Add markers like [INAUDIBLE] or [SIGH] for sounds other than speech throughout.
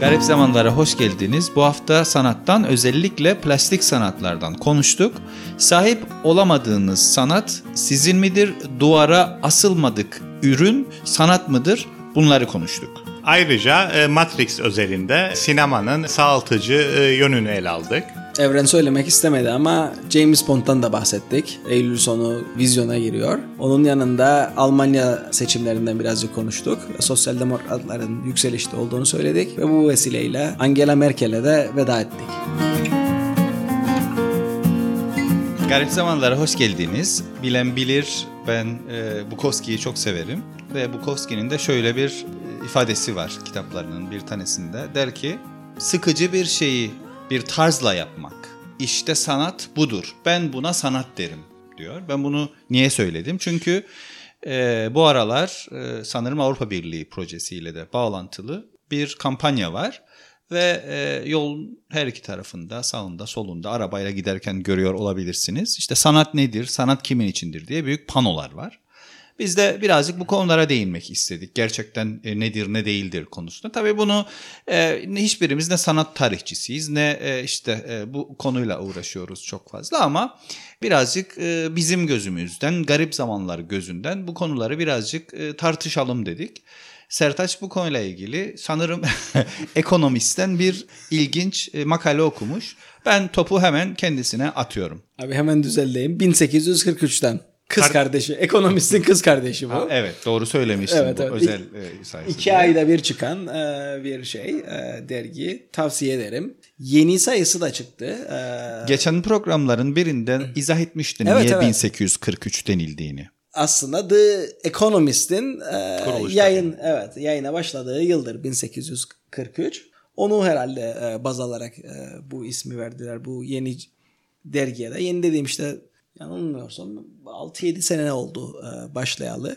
Garip zamanlara hoş geldiniz. Bu hafta sanattan özellikle plastik sanatlardan konuştuk. Sahip olamadığınız sanat sizin midir? Duvara asılmadık ürün sanat mıdır? Bunları konuştuk. Ayrıca e, Matrix özelinde sinemanın sağaltıcı e, yönünü ele aldık. Evren söylemek istemedi ama James Bond'dan da bahsettik. Eylül sonu vizyona giriyor. Onun yanında Almanya seçimlerinden birazcık konuştuk. Sosyal demokratların yükselişte olduğunu söyledik ve bu vesileyle Angela Merkel'e de veda ettik. Garip zamanlara hoş geldiniz. Bilen bilir ben e, Bukowski'yi çok severim ve Bukowski'nin de şöyle bir e, ifadesi var kitaplarının bir tanesinde. Der ki sıkıcı bir şeyi bir tarzla yapmak. İşte sanat budur. Ben buna sanat derim diyor. Ben bunu niye söyledim? Çünkü e, bu aralar e, sanırım Avrupa Birliği projesiyle de bağlantılı bir kampanya var. Ve e, yolun her iki tarafında sağında solunda arabayla giderken görüyor olabilirsiniz. İşte sanat nedir, sanat kimin içindir diye büyük panolar var. Biz de birazcık bu konulara değinmek istedik. Gerçekten e, nedir ne değildir konusunda. Tabii bunu e, hiçbirimiz ne sanat tarihçisiyiz ne e, işte e, bu konuyla uğraşıyoruz çok fazla ama birazcık e, bizim gözümüzden, garip zamanlar gözünden bu konuları birazcık e, tartışalım dedik. Sertaç bu konuyla ilgili sanırım [LAUGHS] ekonomistten bir ilginç e, makale okumuş. Ben topu hemen kendisine atıyorum. Abi hemen düzenleyeyim. 1843'ten. Kız Kar- kardeşi. Ekonomistin kız kardeşi bu. Ha, evet doğru söylemiştin evet, bu evet. özel e, sayesinde. İki ayda bir çıkan e, bir şey e, dergi tavsiye ederim. Yeni sayısı da çıktı. E, Geçen programların birinden izah etmiştin evet, niye evet. 1843 denildiğini. Aslında The Economist'in e, yayın evet yayına başladığı yıldır 1843. Onu herhalde e, baz alarak e, bu ismi verdiler bu yeni dergiye de. Yeni dediğim işte yanılmıyorsam 6-7 sene oldu e, başlayalı.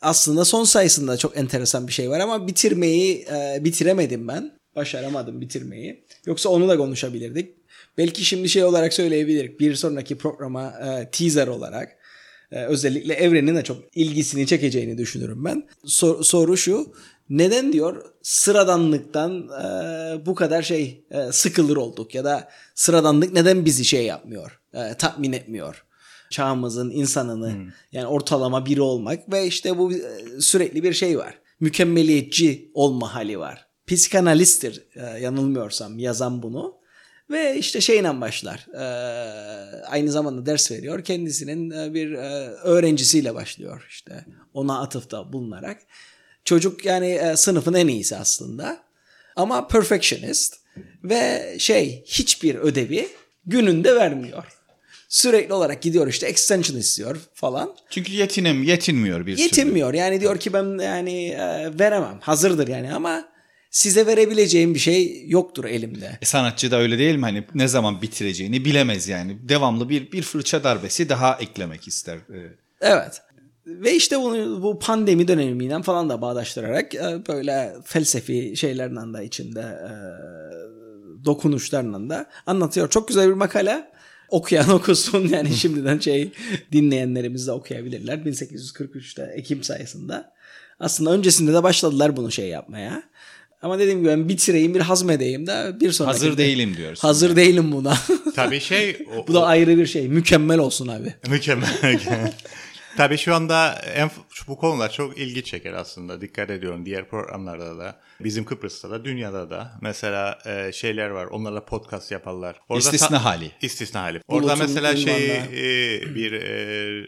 Aslında son sayısında çok enteresan bir şey var ama bitirmeyi e, bitiremedim ben. Başaramadım bitirmeyi. Yoksa onu da konuşabilirdik. Belki şimdi şey olarak söyleyebilirik. Bir sonraki programa e, teaser olarak e, özellikle evrenin de çok ilgisini çekeceğini düşünürüm ben. Sor, soru şu. Neden diyor sıradanlıktan e, bu kadar şey e, sıkılır olduk ya da sıradanlık neden bizi şey yapmıyor, e, tatmin etmiyor? Çağımızın insanını hmm. yani ortalama biri olmak ve işte bu e, sürekli bir şey var. Mükemmeliyetçi olma hali var. Psikanalisttir e, yanılmıyorsam yazan bunu. Ve işte şeyle başlar. E, aynı zamanda ders veriyor. Kendisinin bir öğrencisiyle başlıyor işte. Ona atıfta bulunarak. Çocuk yani sınıfın en iyisi aslında. Ama perfectionist ve şey hiçbir ödevi gününde vermiyor. Sürekli olarak gidiyor işte extension istiyor falan. Çünkü yetinem yetinmiyor bir Yetinmiyor. Türlü. Yani diyor ki ben yani e, veremem. Hazırdır yani ama size verebileceğim bir şey yoktur elimde. E, sanatçı da öyle değil mi? Hani ne zaman bitireceğini bilemez yani. Devamlı bir bir fırça darbesi daha eklemek ister. E. Evet. Ve işte bunu bu pandemi döneminden falan da bağdaştırarak e, böyle felsefi şeylerle de içinde e, dokunuşlarla da anlatıyor. Çok güzel bir makale. Okuyan [LAUGHS] okusun yani şimdiden şey dinleyenlerimiz de okuyabilirler. 1843'te Ekim sayısında. Aslında öncesinde de başladılar bunu şey yapmaya. Ama dediğim gibi ben bitireyim bir hazmedeyim de bir sonraki. Hazır değilim diyorsun. Hazır yani. değilim buna. Tabii şey. [LAUGHS] O, Bu da ayrı bir şey. Mükemmel olsun abi. Mükemmel. [LAUGHS] Tabii şu anda en, bu konular çok ilgi çeker aslında. Dikkat ediyorum diğer programlarda da. Bizim Kıbrıs'ta da dünyada da. Mesela e, şeyler var. Onlarla podcast yaparlar. Orada istisna hali. İstisna hali. Orada Bulutun mesela şey e, bir e,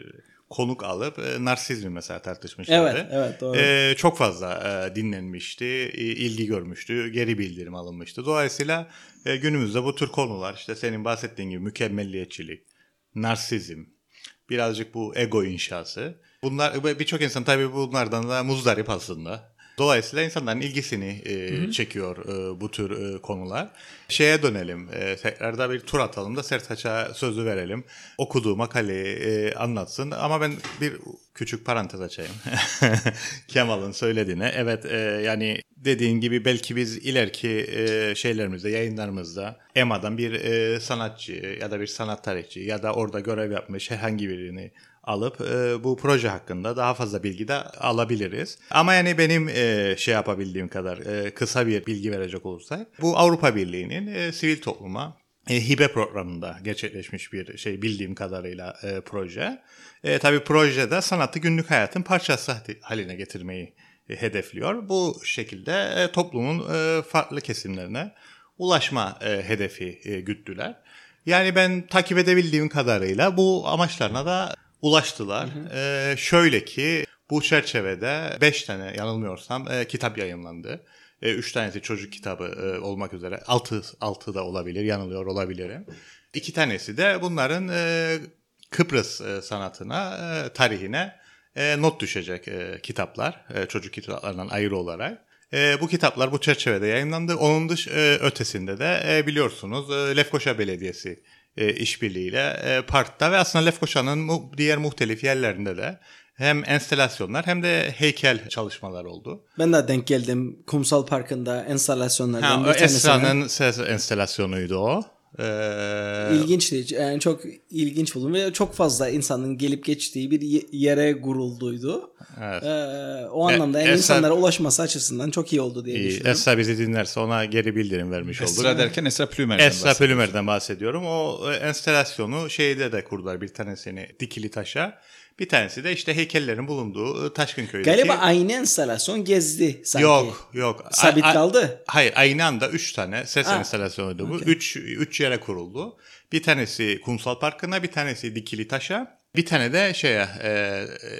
konuk alıp e, narsizmi mesela tartışmışlardı. Evet, evet doğru. E, çok fazla e, dinlenmişti, e, ilgi görmüştü, geri bildirim alınmıştı. Dolayısıyla e, günümüzde bu tür konular işte senin bahsettiğin gibi mükemmelliyetçilik, narsizm, birazcık bu ego inşası. Bunlar birçok insan tabii bunlardan da muzdarip aslında. Dolayısıyla insanların ilgisini e, çekiyor e, bu tür e, konular. Şeye dönelim, e, tekrarda bir tur atalım da Sertaç'a sözü verelim. Okuduğu makaleyi e, anlatsın ama ben bir küçük parantez açayım. [LAUGHS] Kemal'ın söylediğine. Evet e, yani dediğin gibi belki biz ileriki e, şeylerimizde, yayınlarımızda EMA'dan bir e, sanatçı ya da bir sanat tarihçi ya da orada görev yapmış herhangi birini alıp e, bu proje hakkında daha fazla bilgi de alabiliriz. Ama yani benim e, şey yapabildiğim kadar e, kısa bir bilgi verecek olursak bu Avrupa Birliği'nin e, sivil topluma e, hibe programında gerçekleşmiş bir şey bildiğim kadarıyla e, proje. E, tabii projede sanatı günlük hayatın parçası haline getirmeyi e, hedefliyor. Bu şekilde e, toplumun e, farklı kesimlerine ulaşma e, hedefi e, güttüler. Yani ben takip edebildiğim kadarıyla bu amaçlarına da ulaştılar. Hı hı. E, şöyle ki bu çerçevede 5 tane yanılmıyorsam e, kitap yayınlandı. E, üç tanesi çocuk kitabı e, olmak üzere. Altı, altı da olabilir, yanılıyor olabilirim. İki tanesi de bunların e, Kıbrıs e, sanatına, e, tarihine e, not düşecek e, kitaplar. E, çocuk kitaplarından ayrı olarak. E, bu kitaplar bu çerçevede yayınlandı. Onun dış e, ötesinde de e, biliyorsunuz e, Lefkoşa Belediyesi e, işbirliğiyle e, parkta ve aslında Lefkoşa'nın mu, diğer muhtelif yerlerinde de hem enstalasyonlar hem de heykel çalışmalar oldu. Ben de denk geldim Kumsal Parkı'nda enstalasyonlardan ha, bir tanesi. Esra'nın ses enstalasyonuydu o. Ee... İlginçti. Yani çok ilginç buldum ve çok fazla insanın gelip geçtiği bir yere gurulduydu. Evet. Ee, o anlamda yani Esra... insanlara ulaşması açısından çok iyi oldu diye iyi. düşünüyorum. Esra bizi dinlerse ona geri bildirim vermiş Esra olduk. Esra derken Esra Plümer'den Esra Plümer'den bahsediyorum. O e, enstalasyonu şeyde de kurdular bir tanesini dikili taşa. Bir tanesi de işte heykellerin bulunduğu ıı, Taşkınköy'deki. Galiba aynı enstalasyon gezdi sanki. Yok yok. Sabit a- kaldı. Hayır aynı anda 3 tane ses ha. enstalasyonuydu bu. 3 okay. üç yere kuruldu. Bir tanesi Kumsal Parkı'na, bir tanesi Dikili Taş'a, bir tane de şeye e,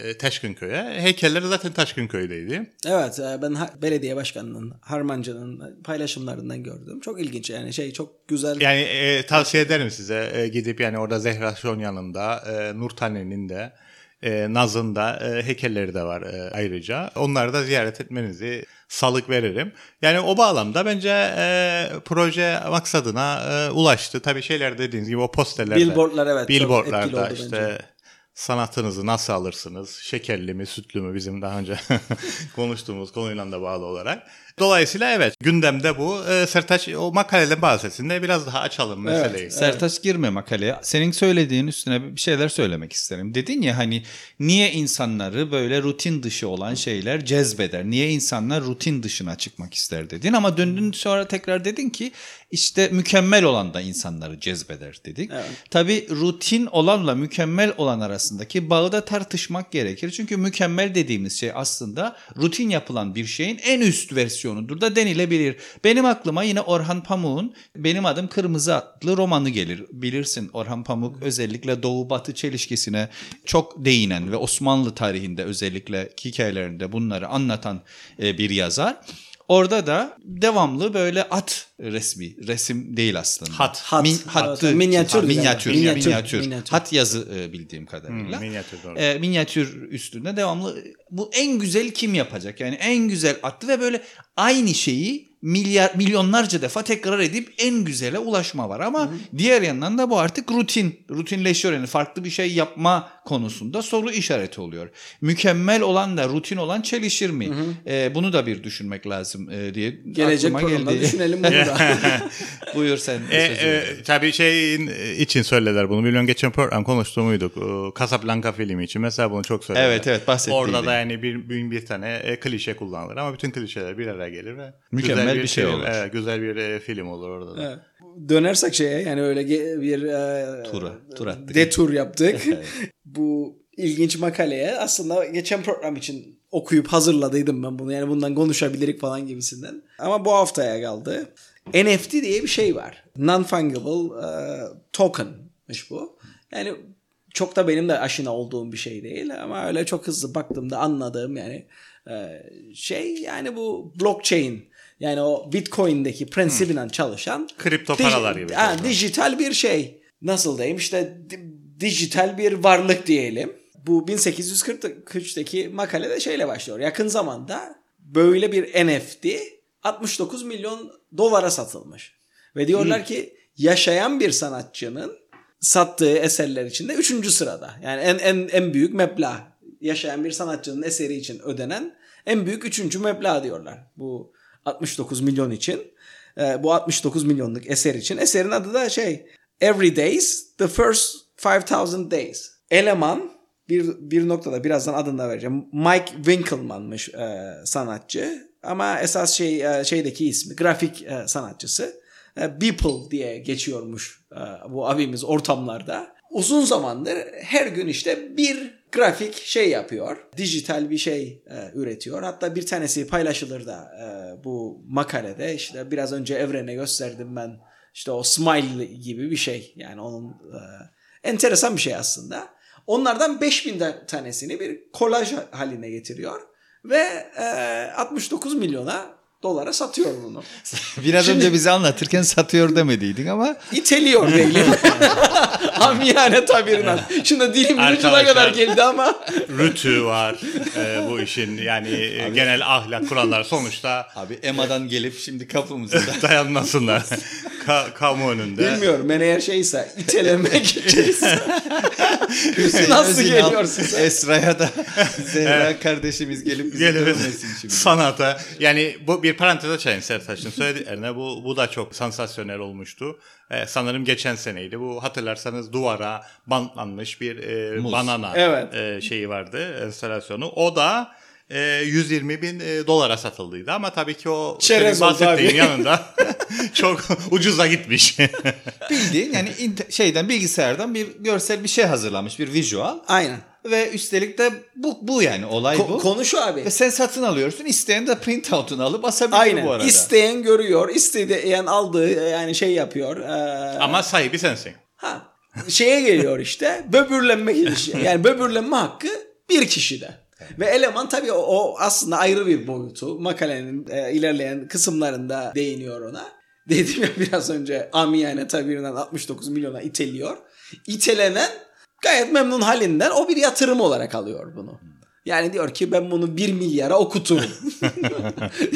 e Taşkınköy'e. Heykelleri zaten Taşkınköy'deydi. Evet e, ben belediye başkanının Harmancı'nın paylaşımlarından gördüm. Çok ilginç yani şey çok güzel. Yani e, tavsiye ederim size e, gidip yani orada Zehra Şon yanında e, Nur Tane'nin de e, Naz'ın e, heykelleri de var e, ayrıca. Onları da ziyaret etmenizi salık veririm. Yani o bağlamda bence e, proje maksadına e, ulaştı. Tabii şeyler dediğiniz gibi o posterlerde. Billboardlar evet. Billboardlarda işte bence sanatınızı nasıl alırsınız? Şekerli mi, sütlü mü bizim daha önce [LAUGHS] konuştuğumuz konuyla da bağlı olarak. Dolayısıyla evet gündemde bu. Ee, Sertaç o makaleden bahsetsin biraz daha açalım meseleyi. Evet, Sertaç girme makaleye. Senin söylediğin üstüne bir şeyler söylemek isterim. Dedin ya hani niye insanları böyle rutin dışı olan şeyler cezbeder? Niye insanlar rutin dışına çıkmak ister dedin ama döndün sonra tekrar dedin ki işte mükemmel olan da insanları cezbeder dedik. Evet. Tabii rutin olanla mükemmel olan arasındaki bağı da tartışmak gerekir. Çünkü mükemmel dediğimiz şey aslında rutin yapılan bir şeyin en üst versiyonudur da denilebilir. Benim aklıma yine Orhan Pamuk'un Benim Adım Kırmızı adlı romanı gelir. Bilirsin Orhan Pamuk özellikle Doğu Batı çelişkisine çok değinen ve Osmanlı tarihinde özellikle hikayelerinde bunları anlatan e, bir yazar. Orada da devamlı böyle at resmi, resim değil aslında. Hat, hat. Min, hattı, evet, minyatür, minyatür, minyatür, minyatür, minyatür. Hat yazı e, bildiğim kadarıyla. Hmm, minyatür, doğru. E, minyatür üstünde devamlı bu en güzel kim yapacak? Yani en güzel attı ve böyle aynı şeyi milyar milyonlarca defa tekrar edip en güzele ulaşma var ama hı hı. diğer yandan da bu artık rutin rutinleşiyor yani farklı bir şey yapma konusunda soru işareti oluyor. Mükemmel olan da rutin olan çelişir mi? Hı hı. E, bunu da bir düşünmek lazım e, diye Gelecek aklıma geldi. düşünelim bunu da. [LAUGHS] [LAUGHS] Buyur sen. E, e, tabii şeyin için söylediler bunu. Milyon geçen program konuştuğumuyduk. Casablanca filmi için mesela bunu çok söylediler. Evet evet bahsettiğim. Orada da yani bir, bir, bir tane e, klişe kullanılır ama bütün klişeler bir araya gelir ve mükemmel güzel bir, bir şey film, olur. Evet, güzel bir e, film olur orada da. Evet. Dönersek şeye yani öyle bir e, Tura, tur attık. detur yaptık. [LAUGHS] Bu ilginç makaleye aslında geçen program için okuyup hazırladıydım ben bunu. Yani bundan konuşabilirik falan gibisinden. Ama bu haftaya kaldı. NFT diye bir şey var. Non-fungible uh, token'mış bu. Yani çok da benim de aşina olduğum bir şey değil ama öyle çok hızlı baktığımda anladığım yani şey yani bu blockchain yani o Bitcoin'deki prensibinden çalışan kripto paralar gibi. Ha, dijital bir şey. Nasıl diyeyim işte dijital bir varlık diyelim. Bu 1843'teki makalede şeyle başlıyor. Yakın zamanda böyle bir NFT 69 milyon dolara satılmış. Ve diyorlar hmm. ki yaşayan bir sanatçının sattığı eserler içinde 3. sırada. Yani en en en büyük meblağ yaşayan bir sanatçının eseri için ödenen en büyük 3. meblağ diyorlar. Bu 69 milyon için. E, bu 69 milyonluk eser için. Eserin adı da şey Every Days The First 5000 Days. Eleman bir, bir noktada birazdan adını da vereceğim. Mike Winkelmann'mış e, sanatçı. Ama esas şey e, şeydeki ismi grafik e, sanatçısı. E, Beeple diye geçiyormuş e, bu abimiz ortamlarda. Uzun zamandır her gün işte bir grafik şey yapıyor. Dijital bir şey e, üretiyor. Hatta bir tanesi paylaşılır da e, bu makalede. işte biraz önce Evren'e gösterdim ben. İşte o smile gibi bir şey. Yani onun e, enteresan bir şey aslında. Onlardan 5000 tanesini bir kolaj haline getiriyor. Ve e, 69 milyona dolara satıyor bunu. [LAUGHS] Biraz Şimdi, önce bize anlatırken satıyor demediydin ama. [LAUGHS] İteliyor değilim. [LAUGHS] Amiyane tabirinden. Şimdi dilimin ucuna kadar geldi ama. Rütü var e, bu işin yani Abi, genel ahlak kuralları sonuçta. Abi EMA'dan gelip şimdi kapımıza dayanmasınlar. Ka kamu önünde. Bilmiyorum ben eğer şeyse itelemek içinse. Nasıl geliyor size? Esra'ya da Zehra kardeşimiz gelip bizi şimdi. Sanata yani bu bir parantez açayım Sertaç'ın [LAUGHS] söylediklerine bu, bu da çok sansasyonel olmuştu. Ee, sanırım geçen seneydi. Bu hatırlarsanız duvara bantlanmış bir e, banana evet. e, şeyi vardı enstalasyonu. O da e, 120 bin e, dolara satıldıydı ama tabii ki o Çerez bahsettiğin yanında [LAUGHS] [LAUGHS] çok ucuza gitmiş. Bildiğin yani şeyden bilgisayardan bir görsel bir şey hazırlamış bir visual. Aynen. Ve üstelik de bu, bu yani olay Ko- bu. Konuş abi. Ve sen satın alıyorsun. İsteyen de printout'unu alıp asabiliyor Aynen. bu arada. İsteyen görüyor. İsteyen aldığı yani şey yapıyor. Ee... Ama sahibi sensin. Ha. Şeye geliyor işte. Böbürlenme yani böbürlenme hakkı bir kişide. Ve eleman tabii o, o aslında ayrı bir boyutu. Makalenin e, ilerleyen kısımlarında değiniyor ona. Dedim ya biraz önce amiyane tabirinden 69 milyona iteliyor. İtelenen gayet memnun halinden o bir yatırım olarak alıyor bunu. Yani diyor ki ben bunu bir milyara okuturum. [LAUGHS]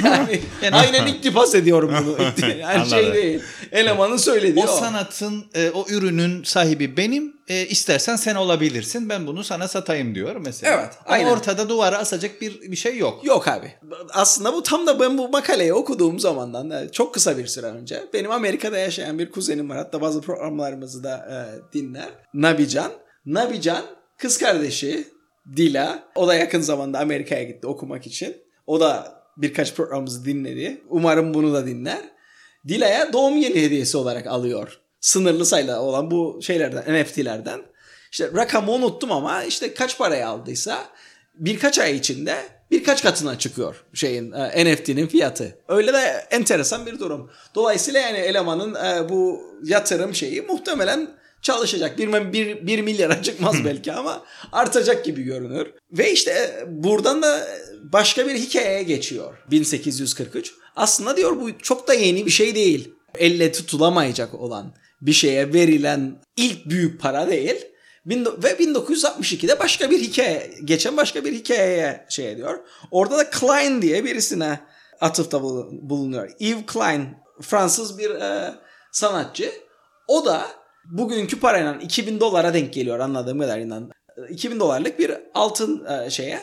yani, yani aynen iktipas ediyorum bunu. [LAUGHS] Yani şey değil. Elemanın söylediği o. O sanatın, e, o ürünün sahibi benim. E, istersen sen olabilirsin. Ben bunu sana satayım diyor mesela. Evet. Aynen. Ama ortada duvara asacak bir, bir şey yok. Yok abi. Aslında bu tam da ben bu makaleyi okuduğum zamandan e, çok kısa bir süre önce. Benim Amerika'da yaşayan bir kuzenim var. Hatta bazı programlarımızı da e, dinler. Nabican. Nabican kız kardeşi Dila. O da yakın zamanda Amerika'ya gitti okumak için. O da birkaç programımızı dinledi. Umarım bunu da dinler. Dila'ya doğum yeni hediyesi olarak alıyor. Sınırlı sayıda olan bu şeylerden, NFT'lerden. İşte rakamı unuttum ama işte kaç paraya aldıysa birkaç ay içinde birkaç katına çıkıyor şeyin e, NFT'nin fiyatı. Öyle de enteresan bir durum. Dolayısıyla yani elemanın e, bu yatırım şeyi muhtemelen çalışacak. Bir, bir, bir milyara [LAUGHS] çıkmaz belki ama artacak gibi görünür. Ve işte buradan da başka bir hikayeye geçiyor. 1843. Aslında diyor bu çok da yeni bir şey değil. Elle tutulamayacak olan bir şeye verilen ilk büyük para değil. Ve 1962'de başka bir hikaye, geçen başka bir hikayeye şey ediyor. Orada da Klein diye birisine atıfta bulunuyor. Yves Klein, Fransız bir e, sanatçı. O da bugünkü parayla 2000 dolara denk geliyor anladığım kadarıyla. 2000 dolarlık bir altın e, şeye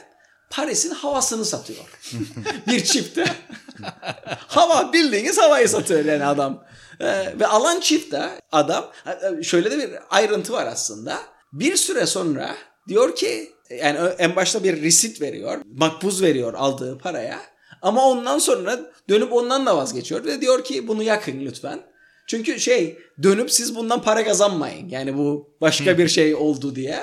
Paris'in havasını satıyor. [LAUGHS] bir çifte. Hava bildiğiniz havayı satıyor yani adam. E, ve alan çift de adam e, şöyle de bir ayrıntı var aslında. Bir süre sonra diyor ki yani en başta bir risit veriyor. Makbuz veriyor aldığı paraya. Ama ondan sonra dönüp ondan da vazgeçiyor ve diyor ki bunu yakın lütfen. Çünkü şey dönüp siz bundan para kazanmayın. Yani bu başka bir şey oldu diye.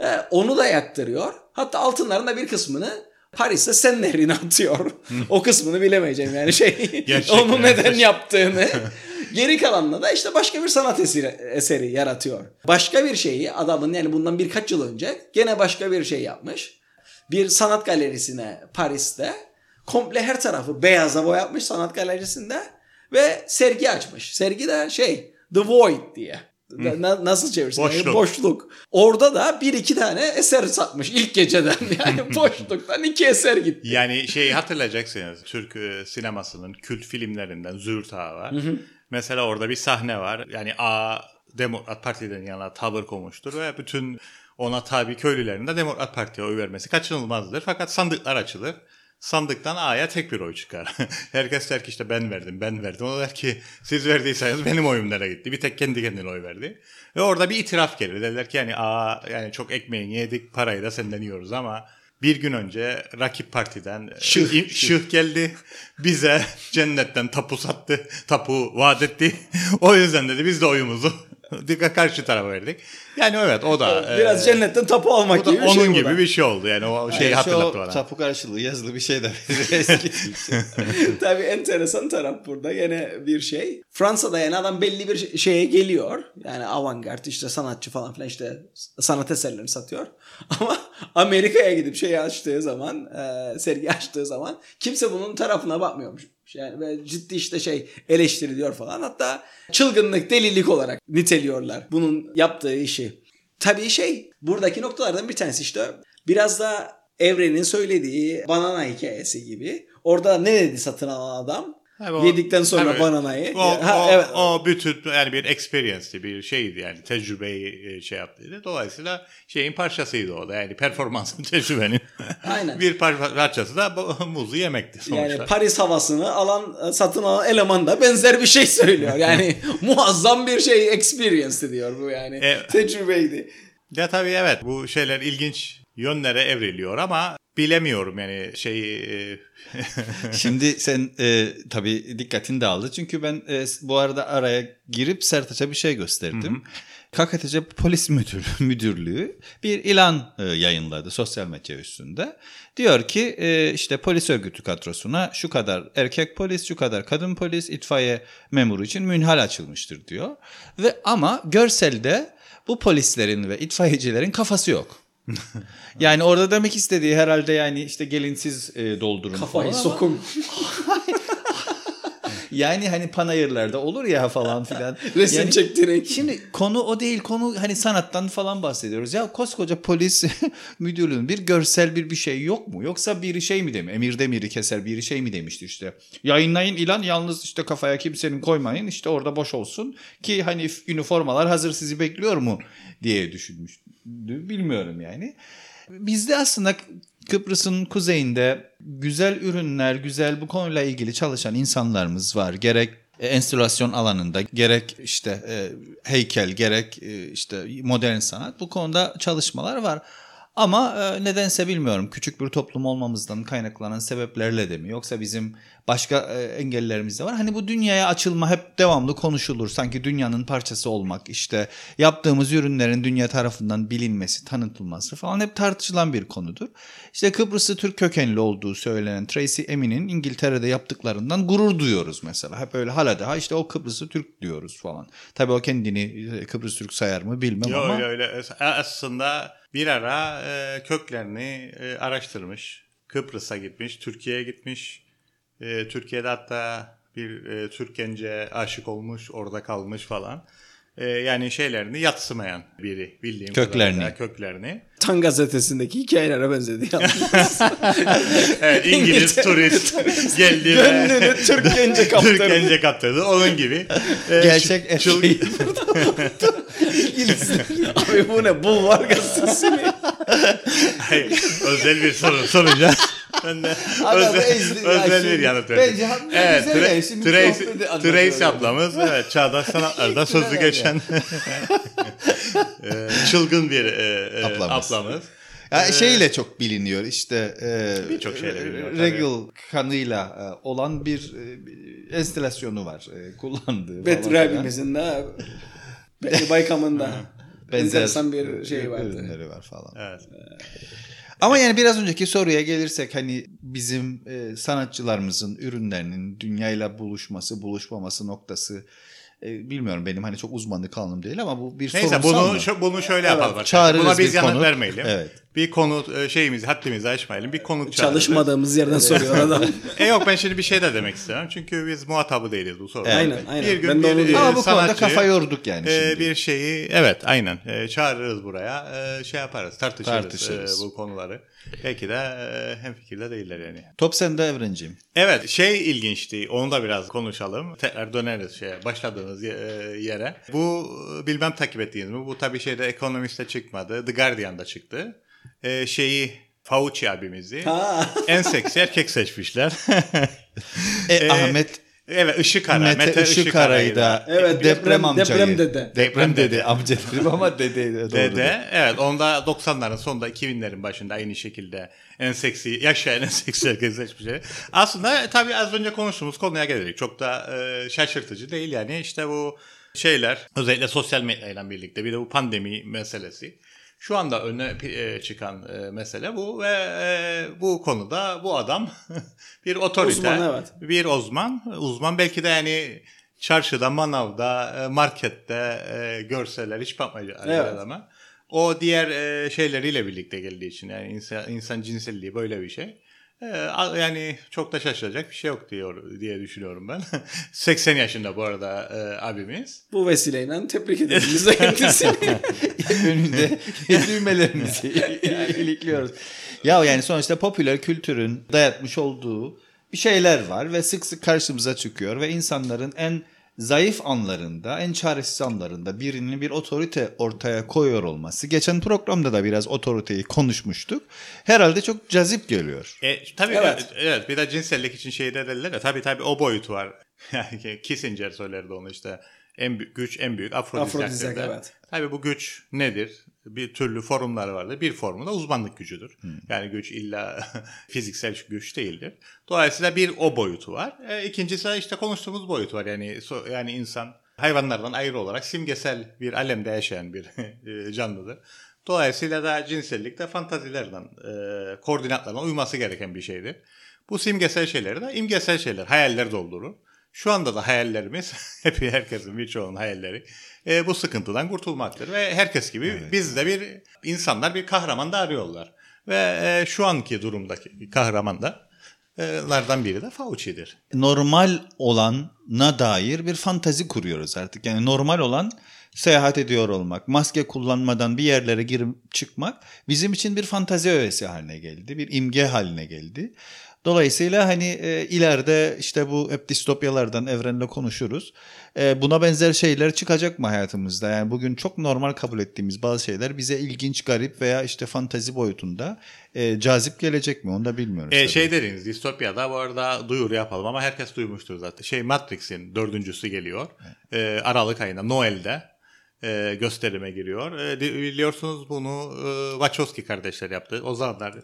Ee, onu da yaktırıyor. Hatta altınların da bir kısmını Paris'te Sen Nehri'ne atıyor. [LAUGHS] o kısmını bilemeyeceğim yani şey. [LAUGHS] onu neden yaptığını. [LAUGHS] Geri kalanla da işte başka bir sanat eseri, eseri yaratıyor. Başka bir şeyi adamın yani bundan birkaç yıl önce gene başka bir şey yapmış. Bir sanat galerisine Paris'te komple her tarafı beyaza boyatmış sanat galerisinde ve sergi açmış. Sergi de şey The Void diye. Na, nasıl çevirsin? Boşluk. Boşluk. Orada da bir iki tane eser satmış ilk geceden. [LAUGHS] Yani boşluktan iki eser gitti. Yani şey hatırlayacaksınız. Türk e, sinemasının kült filmlerinden Züğürt Ağa var. Hı hı. Mesela orada bir sahne var. Yani A Demokrat Parti'den yana tavır koymuştur ve bütün ona tabi köylülerin de Demokrat Parti'ye oy vermesi kaçınılmazdır. Fakat sandıklar açılır. Sandıktan A'ya tek bir oy çıkar. [LAUGHS] Herkes der ki işte ben verdim, ben verdim. O der ki siz verdiyseniz benim oyum nereye gitti? Bir tek kendi kendine oy verdi. Ve orada bir itiraf gelir. Derler ki yani A yani çok ekmeğini yedik, parayı da senden yiyoruz ama bir gün önce rakip partiden şıh, şıh geldi. Bize cennetten tapu sattı. Tapu vaat etti. [LAUGHS] o yüzden dedi biz de oyumuzu karşı tarafa verdik. Yani evet o da biraz e, cennetten tapu almak gibi bir onun şey gibi da. bir şey oldu. Yani o şeyi Yani hatırlattı bana. tapu karşılığı yazılı bir şey de [LAUGHS] eski [LAUGHS] Tabii enteresan taraf burada yine bir şey. Fransa'da yani adam belli bir şeye geliyor. Yani avantgard işte sanatçı falan filan işte sanat eserlerini satıyor. [LAUGHS] Ama Amerika'ya gidip şey açtığı zaman e, sergi açtığı zaman kimse bunun tarafına bakmıyormuş. Yani ve ciddi işte şey eleştiriliyor falan. Hatta çılgınlık, delilik olarak niteliyorlar bunun yaptığı işi. Tabii şey buradaki noktalardan bir tanesi işte biraz da Evren'in söylediği banana hikayesi gibi. Orada ne dedi satın alan adam? Tabii o- Yedikten sonra tabii. bananayı. O, Ha, o, evet. o bütün yani bir experience'ti bir şeydi yani tecrübeyi e, şey yaptıydı. Dolayısıyla şeyin parçasıydı o da yani performansın [LAUGHS] tecrübenin Aynen. bir par- parçası da [LAUGHS] muzu yemekti sonuçta. Yani Paris havasını alan satın alan eleman da benzer bir şey [LAUGHS] söylüyor. Yani muazzam bir şey experience diyor bu yani. E- Tecrübeydi. Ya tabii evet bu şeyler ilginç yönlere evriliyor ama bilemiyorum yani şey e, [LAUGHS] Şimdi sen e, tabii dikkatin dağıldı. Çünkü ben e, bu arada araya girip Sertaç'a bir şey gösterdim. KKTC Polis Müdür, [LAUGHS] Müdürlüğü bir ilan e, yayınladı sosyal medya üstünde. Diyor ki e, işte polis örgütü kadrosuna şu kadar erkek polis, şu kadar kadın polis, itfaiye memuru için münhal açılmıştır diyor. Ve ama görselde bu polislerin ve itfaiyecilerin kafası yok. Yani orada demek istediği herhalde yani işte gelin siz e, doldurun Kafayı falan sokun. [LAUGHS] yani hani panayırlarda olur ya falan filan. [LAUGHS] Resim yani, çektirerek. Şimdi konu o değil konu hani sanattan falan bahsediyoruz. Ya koskoca polis [LAUGHS] müdürlüğünün bir görsel bir bir şey yok mu? Yoksa biri şey mi demiş? Emir Demir'i keser biri şey mi demişti işte. Yayınlayın ilan yalnız işte kafaya kimsenin koymayın işte orada boş olsun. Ki hani üniformalar hazır sizi bekliyor mu diye düşünmüş. Bilmiyorum yani. Bizde aslında Kıbrıs'ın kuzeyinde güzel ürünler, güzel bu konuyla ilgili çalışan insanlarımız var. Gerek e, enstitülasyon alanında, gerek işte e, heykel, gerek e, işte modern sanat bu konuda çalışmalar var. Ama e, nedense bilmiyorum küçük bir toplum olmamızdan kaynaklanan sebeplerle de mi yoksa bizim başka e, engellerimiz de var. Hani bu dünyaya açılma hep devamlı konuşulur. Sanki dünyanın parçası olmak işte yaptığımız ürünlerin dünya tarafından bilinmesi, tanıtılması falan hep tartışılan bir konudur. İşte Kıbrıs'ı Türk kökenli olduğu söylenen Tracy Emin'in İngiltere'de yaptıklarından gurur duyuyoruz mesela. Hep öyle hala daha işte o Kıbrıs'ı Türk diyoruz falan. Tabii o kendini e, Kıbrıs Türk sayar mı bilmem Yok ama. öyle öyle. Aslında bir ara e, köklerini e, araştırmış. Kıbrıs'a gitmiş, Türkiye'ye gitmiş. E, Türkiye'de hatta bir e, Türk gence aşık olmuş, orada kalmış falan. E, yani şeylerini yatsımayan biri bildiğim Köklerini. kadarıyla köklerini. Tan gazetesindeki hikayelere benzedi. yalnız. [LAUGHS] Evet, İngiliz turist [LAUGHS] geldi ve Gönlünü Türk gence [LAUGHS] kaptırdı. Türk gence kaptırdı. Onun gibi. e, Gerçek eşeği. İngilizler. Abi bu ne? Bulvar gazetesi mi? Hayır, özel bir soru sorunca ben de özel, ezdi. Ya özel bir yanıt verdim. bence evet, güzel Tra- yani. Şimdi Tracy yani. ablamız evet, çağdaş sanatlarda sözü geçen [LAUGHS] e, çılgın bir e, e, Ablamız. ablamız. Ya şeyle çok biliniyor işte e, Birçok şeyle biliniyor, tabii. Regal kanıyla e, olan bir e, enstalasyonu var e, kullandığı. Filan. abimizin de Baykam'ın da Benzer enteresan bir şey vardı. ürünleri var falan. Evet. Ama yani biraz önceki soruya gelirsek hani bizim e, sanatçılarımızın ürünlerinin dünyayla buluşması, buluşmaması noktası e, bilmiyorum benim hani çok uzmanlık alanım değil ama bu bir Neyse sorunsal bunu mı? şu- bunu şöyle yapalım. arkadaşlar. Çağırırız Buna biz bir yanıt konuk. vermeyelim. Evet. Bir konu e, şeyimizi haddimizi aşmayalım. Bir konuk çağırırız. Çalışmadığımız yerden soruyor adam. [LAUGHS] E yok ben şimdi bir şey de demek istemem. Çünkü biz muhatabı değiliz bu soruda. Aynen, aynen. Bir gün Ben de onu bir, diyorum. e, Ama bu konuda sanatçı, kafa yorduk yani e, şimdi. bir şeyi evet aynen e, çağırırız buraya e, şey yaparız tartışırız, Tartışırız. e, bu konuları. Belki de e, hem fikirde değiller yani. Top sende Evrenciğim. Evet şey ilginçti onu da biraz konuşalım. Tekrar döneriz şeye başladığınız ye- e, yere. Bu e, bilmem takip ettiğiniz mi? Bu tabii şeyde Economist'te çıkmadı. The Guardian'da çıktı. E, şeyi Fauci abimizi en seksi erkek seçmişler. e, [LAUGHS] Ahmet Evet Işıkara. Mete, Mete Işıkara'yı da evet, deprem, deprem amcayı. Deprem dede. Deprem dede amca dedim ama dede. Doğru dede evet onda 90'ların sonunda 2000'lerin başında aynı şekilde en seksi yaşayan en seksi erkek seçmişler. Aslında tabii az önce konuştuğumuz konuya gelelim. Çok da e, şaşırtıcı değil yani işte bu şeyler özellikle sosyal medyayla birlikte bir de bu pandemi meselesi. Şu anda öne e, çıkan e, mesele bu ve e, bu konuda bu adam [LAUGHS] bir otorite, uzman, evet. bir uzman, uzman belki de yani çarşıda, manavda, markette görseler hiç bakmayacak evet. adama. O diğer şeyleriyle birlikte geldiği için yani insan, insan cinselliği böyle bir şey. Ee, yani çok da şaşıracak bir şey yok diyor diye düşünüyorum ben. [LAUGHS] 80 yaşında bu arada e, abimiz. Bu vesileyle tebrik ederiz kendisini. [LAUGHS] [LAUGHS] Önünde düğmelerimizi ilikliyoruz. Ya yani sonuçta popüler kültürün dayatmış olduğu bir şeyler var ve sık sık karşımıza çıkıyor ve insanların en zayıf anlarında, en çaresiz anlarında birinin bir otorite ortaya koyuyor olması. Geçen programda da biraz otoriteyi konuşmuştuk. Herhalde çok cazip geliyor. E, tabii evet. evet. Bir de cinsellik için şey de dediler ya. Tabii tabii o boyut var. [LAUGHS] Kissinger söylerdi onu işte. En büyük güç en büyük afrodizyak. evet. Tabii bu güç nedir? Bir türlü formlar vardır. Bir formu da uzmanlık gücüdür. Hmm. Yani güç illa [LAUGHS] fiziksel güç değildir. Dolayısıyla bir o boyutu var. E, ikincisi işte konuştuğumuz boyut var. Yani so, yani insan hayvanlardan ayrı olarak simgesel bir alemde yaşayan bir [LAUGHS] e, canlıdır. Dolayısıyla da cinsellik de fantazilerden, e, koordinatlarına uyması gereken bir şeydir. Bu simgesel şeyleri de imgesel şeyler, hayaller doldurur. Şu anda da hayallerimiz, [LAUGHS] hep herkesin birçoğunun hayalleri e, bu sıkıntıdan kurtulmaktır. Ve herkes gibi evet. biz de bir insanlar bir kahraman da arıyorlar. Ve e, şu anki durumdaki kahraman da lardan biri de Fauci'dir. Normal olana dair bir fantazi kuruyoruz artık. Yani normal olan seyahat ediyor olmak, maske kullanmadan bir yerlere girip çıkmak bizim için bir fantazi öğesi haline geldi. Bir imge haline geldi. Dolayısıyla hani e, ileride işte bu hep distopyalardan evrenle konuşuruz. E, buna benzer şeyler çıkacak mı hayatımızda? Yani bugün çok normal kabul ettiğimiz bazı şeyler bize ilginç, garip veya işte fantazi boyutunda e, cazip gelecek mi? Onu da bilmiyoruz. E, şey dediniz distopyada bu arada duyuru yapalım ama herkes duymuştur zaten. Şey Matrix'in dördüncüsü geliyor. Evet. E, Aralık ayında Noel'de e, gösterime giriyor. E, biliyorsunuz bunu e, Wachowski kardeşler yaptı. O zamanlar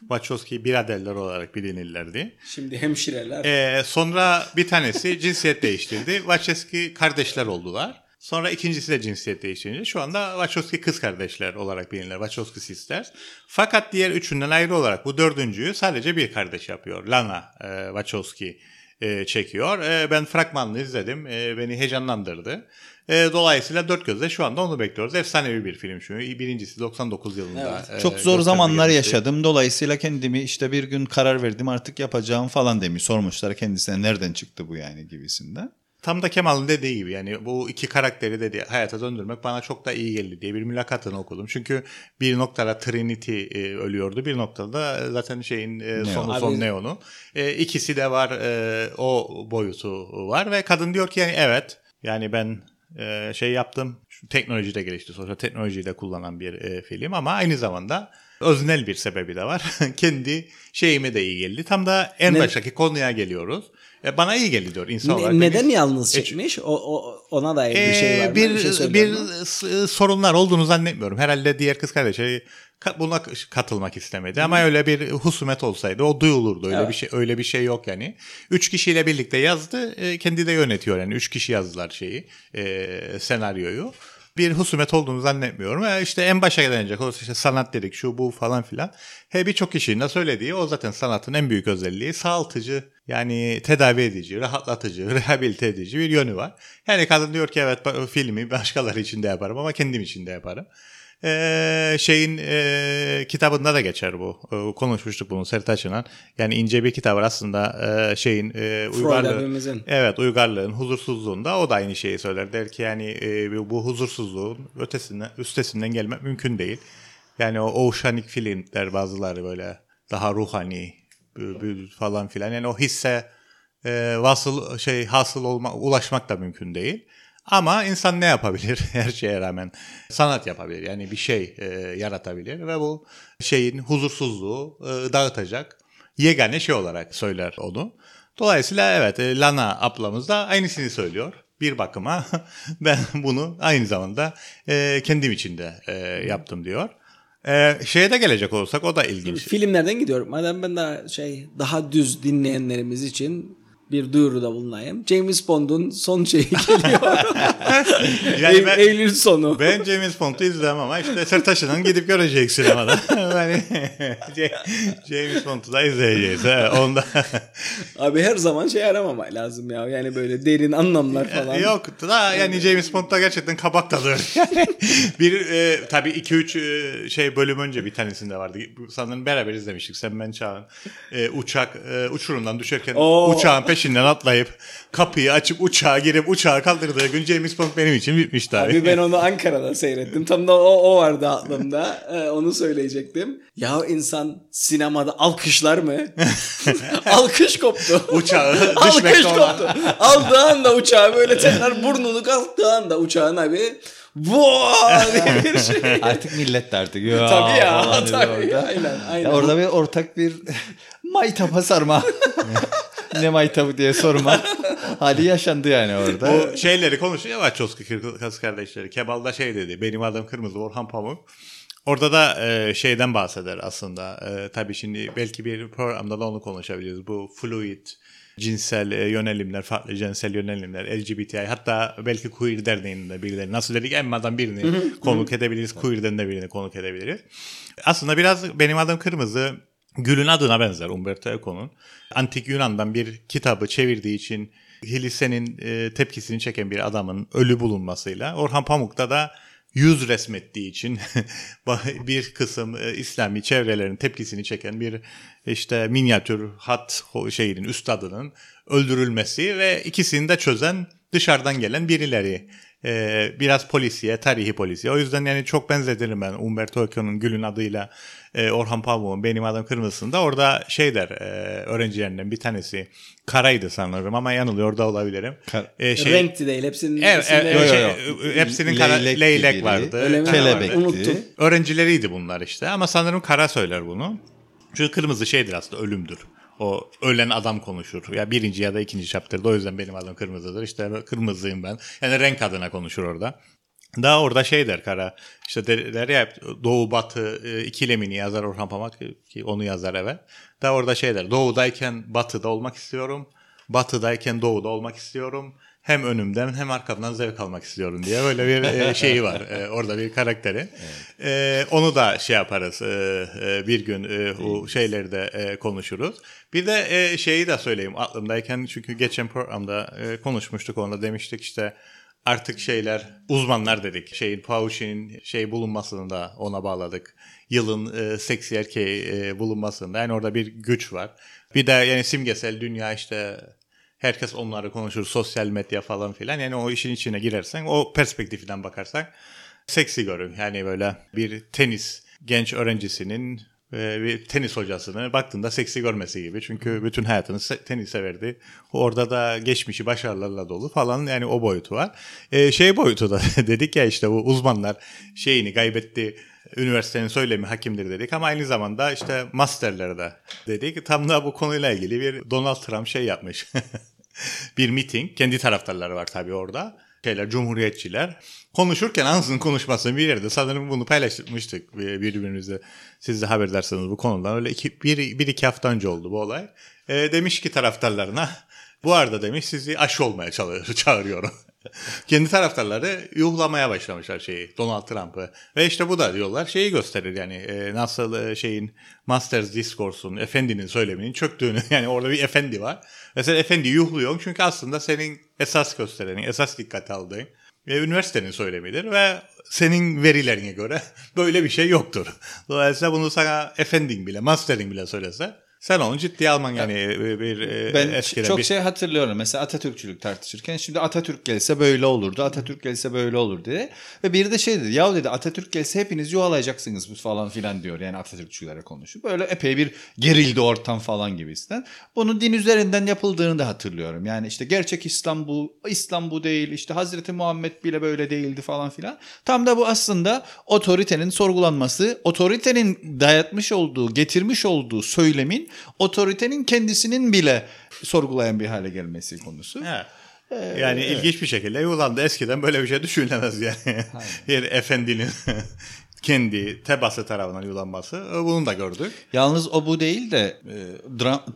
Wachowski biraderler olarak bilinirlerdi. Şimdi hemşireler. E, sonra bir tanesi [LAUGHS] cinsiyet değiştirdi. Wachowski kardeşler oldular. Sonra ikincisi de cinsiyet değiştirince şu anda Wachowski kız kardeşler olarak bilinirler. Wachowski sisters. Fakat diğer üçünden ayrı olarak bu dördüncüyü sadece bir kardeş yapıyor. Lana e, Wachowski e, çekiyor. E, ben fragmanını izledim. E, beni heyecanlandırdı. E, dolayısıyla dört gözle şu anda onu bekliyoruz. Efsanevi bir film çünkü. Birincisi 99 yılında. Evet. E, Çok zor zamanlar yaşadım. Dolayısıyla kendimi işte bir gün karar verdim artık yapacağım falan demiş. Sormuşlar kendisine nereden çıktı bu yani gibisinden. Tam da Kemal'ın dediği gibi yani bu iki karakteri dedi hayata döndürmek bana çok da iyi geldi diye bir mülakatını okudum. Çünkü bir noktada Trinity e, ölüyordu. Bir noktada zaten şeyin e, sonu Neo. son Neo'nun. E, ikisi de var e, o boyutu var ve kadın diyor ki yani evet yani ben e, şey yaptım. Şu teknoloji de gelişti. Sonuçta teknolojiyi de kullanan bir e, film ama aynı zamanda öznel bir sebebi de var. [LAUGHS] Kendi şeyime de iyi geldi. Tam da en ne? baştaki konuya geliyoruz. E, bana iyi geldi diyor insan olarak. Neden yalnız çekmiş? O, o ona dair bir şey var mı? Bir, bir, şey bir sorunlar olduğunu zannetmiyorum. Herhalde diğer kız kardeşi buna katılmak istemedi ama öyle bir husumet olsaydı o duyulurdu. Öyle evet. bir şey öyle bir şey yok yani. Üç kişiyle birlikte yazdı. E, kendi de yönetiyor yani. Üç kişi yazdılar şeyi, e, senaryoyu bir husumet olduğunu zannetmiyorum. E işte en başa gelecek olursa işte sanat dedik şu bu falan filan. He birçok kişinin de söylediği o zaten sanatın en büyük özelliği sağaltıcı yani tedavi edici, rahatlatıcı, [LAUGHS] rehabilite edici bir yönü var. Yani kadın diyor ki evet filmi başkaları için de yaparım ama kendim için de yaparım. Ee, şeyin e, kitabında da geçer bu. E, konuşmuştuk bunu Sertaç'ın. Yani ince bir kitap var aslında e, şeyin e, uygarlığın. Evet uygarlığın huzursuzluğunda o da aynı şeyi söyler. Der ki yani e, bu huzursuzluğun ötesinden üstesinden gelmek mümkün değil. Yani o oceanic filmler bazıları böyle daha ruhani falan filan. Yani o hisse e, vasıl şey hasıl olma ulaşmak da mümkün değil. Ama insan ne yapabilir? [LAUGHS] Her şeye rağmen sanat yapabilir. Yani bir şey e, yaratabilir ve bu şeyin huzursuzluğu e, dağıtacak yegane şey olarak söyler onu. Dolayısıyla evet e, Lana ablamız da aynısını söylüyor. Bir bakıma [LAUGHS] ben bunu aynı zamanda e, kendim için de e, yaptım diyor. Ee, şeye de gelecek olursak o da ilginç. Filmlerden gidiyorum. Madem ben daha şey daha düz dinleyenlerimiz için bir duyuruda bulunayım. James Bond'un son şeyi geliyor. [LAUGHS] yani ben, Eylül sonu. Ben James Bond'u izlemem ama işte Sertaş'ın gidip görecek sinemada. [LAUGHS] yani, [LAUGHS] James Bond'u da izleyeceğiz. He, onda. Abi her zaman şey aramamak lazım ya. Yani böyle derin anlamlar falan. Yok da yani James Bond'da gerçekten kabak tadı. bir e, tabii 2-3 e, şey bölüm önce bir tanesinde vardı. Sanırım beraber izlemiştik. Sen ben Çağan. E, uçak e, uçurumdan düşerken Oo. uçağın peşinden atlayıp kapıyı açıp uçağa girip uçağı kaldırdığı gün James Bond benim için bitmişti abi. Abi ben [LAUGHS] onu Ankara'da seyrettim. Tam da o, o vardı aklımda. Ee, onu söyleyecektim. Ya insan sinemada alkışlar mı? [LAUGHS] Alkış koptu. Uçağı Alkış koptu. Aldığı anda uçağı böyle tekrar burnunu kalktığı anda uçağın abi Vaa diye bir şey. [LAUGHS] Artık millet de artık. Ya, tabii ya. Tabii. Aynen, aynen. Ya orada bir ortak bir maytapa sarma. Ne maytabı diye sorma. [LAUGHS] Hali yaşandı yani orada. O şeyleri konuşuyor ya Wachowski kız kardeşleri. Kemal'da şey dedi. Benim adım Kırmızı Orhan Pamuk. Orada da e, şeyden bahseder aslında. E, tabii şimdi belki bir programda da onu konuşabiliriz. Bu fluid cinsel e, yönelimler, farklı cinsel yönelimler, LGBTI hatta belki Queer Derneği'nde birileri nasıl dedik Emma'dan birini konuk edebiliriz, Queer'den de birini konuk edebiliriz. Aslında biraz benim adım Kırmızı Gül'ün adına benzer Umberto Eco'nun. Antik Yunan'dan bir kitabı çevirdiği için Hilise'nin e, tepkisini çeken bir adamın ölü bulunmasıyla Orhan Pamuk'ta da yüz resmettiği için [LAUGHS] bir kısım e, İslami çevrelerin tepkisini çeken bir işte minyatür hat şeyinin üstadının öldürülmesi ve ikisini de çözen dışarıdan gelen birileri. Ee, biraz polisiye, tarihi polisiye. O yüzden yani çok benzetirim ben Umberto Eco'nun Gül'ün adıyla e, Orhan Pamuk'un Benim Adım Kırmızı'sında. Orada şey der e, öğrencilerinden bir tanesi karaydı sanırım ama yanılıyor da olabilirim. Kar- e, şey, Renkti değil hepsinin. Evet, evet, yo, yo, yo. hepsinin kara, leylek, leylek vardı. Öyle Kelebekti. Unuttum. Öğrencileriydi bunlar işte ama sanırım kara söyler bunu. Çünkü kırmızı şeydir aslında ölümdür. O ölen adam konuşur. Ya birinci ya da ikinci chapter'da o yüzden benim adım kırmızıdır. İşte kırmızıyım ben. Yani renk adına konuşur orada. Daha orada şey der Kara işte der, ya doğu batı e, ikilemini yazar Orhan Pamuk ki onu yazar evet. Daha orada şey der doğudayken batıda olmak istiyorum. Batıdayken doğuda olmak istiyorum. Hem önümden hem arkamdan zevk almak istiyorum diye böyle bir e, [LAUGHS] şeyi var. E, orada bir karakteri. Evet. E, onu da şey yaparız. E, e, bir gün e, o şeyleri de e, konuşuruz. Bir de e, şeyi de söyleyeyim aklımdayken çünkü geçen programda e, konuşmuştuk onda demiştik işte artık şeyler uzmanlar dedik. Şeyin Pauşi'nin şey bulunmasını da ona bağladık. Yılın e, seksi erkeği e, bulunmasında yani orada bir güç var. Bir de yani simgesel dünya işte herkes onları konuşur sosyal medya falan filan. Yani o işin içine girersen o perspektiften bakarsak seksi görün. Yani böyle bir tenis genç öğrencisinin bir tenis hocasını baktığında seksi görmesi gibi. Çünkü bütün hayatını tenise verdi. Orada da geçmişi başarılarla dolu falan yani o boyutu var. Ee, şey boyutu da [LAUGHS] dedik ya işte bu uzmanlar şeyini kaybetti üniversitenin söylemi hakimdir dedik ama aynı zamanda işte masterleri de dedik. Tam da bu konuyla ilgili bir Donald Trump şey yapmış. [LAUGHS] bir meeting. Kendi taraftarları var tabii orada. Şeyler, cumhuriyetçiler. Konuşurken ansızın konuşmasını bir yerde sanırım bunu paylaşmıştık birbirimizle. Siz de haberdarsınız bu konudan. Öyle iki, bir, bir iki hafta önce oldu bu olay. E, demiş ki taraftarlarına bu arada demiş sizi aşı olmaya [LAUGHS] çağırıyorum. [LAUGHS] Kendi taraftarları yuhlamaya başlamışlar şeyi Donald Trump'ı. Ve işte bu da diyorlar şeyi gösterir yani e, nasıl e, şeyin Masters Discourse'un efendinin söyleminin çöktüğünü [LAUGHS] yani orada bir efendi var. Mesela efendi yuhluyor çünkü aslında senin esas gösterenin, esas dikkat aldığın ve üniversitenin söylemidir ve senin verilerine göre [LAUGHS] böyle bir şey yoktur. Dolayısıyla bunu sana efendin bile, masterin bile söylese Sen onu ciddiye alman yani bir, bir e, Ben eskiden çok bir... şey hatırlıyorum. Mesela Atatürkçülük tartışırken şimdi Atatürk gelse böyle olurdu. Atatürk gelse böyle olur diye. Ve biri de şey dedi. Ya dedi Atatürk gelse hepiniz yuvalayacaksınız falan filan diyor. Yani Atatürkçülere konuşup. Böyle epey bir gerildi ortam falan gibisinden. Bunun din üzerinden yapıldığını da hatırlıyorum. Yani işte gerçek İslam bu, İslam bu değil. İşte Hazreti Muhammed bile böyle değildi falan filan. Tam da bu aslında otoritenin sorgulanması, otoritenin dayatmış olduğu, getirmiş olduğu söylemin otoritenin kendisinin bile sorgulayan bir hale gelmesi konusu. He. Yani ilginç bir şekilde Yunan'da eskiden böyle bir şey düşünülemez yani. [LAUGHS] bir efendinin [LAUGHS] kendi tebası tarafından yulanması. Bunu da gördük. Yalnız o bu değil de e,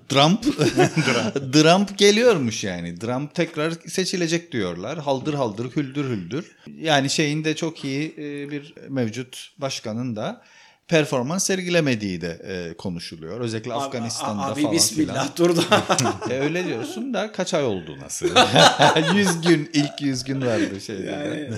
Trump [LAUGHS] Trump geliyormuş yani. Trump tekrar seçilecek diyorlar. Haldır haldır hüldür hüldür. Yani şeyin de çok iyi e, bir mevcut başkanın da performans sergilemediği de e, konuşuluyor. Özellikle Afganistan'da abi, falan bismillah filan. dur da. [LAUGHS] E, öyle diyorsun da kaç ay oldu nasıl? [LAUGHS] 100 gün ilk 100 gün vardı şeyde. yani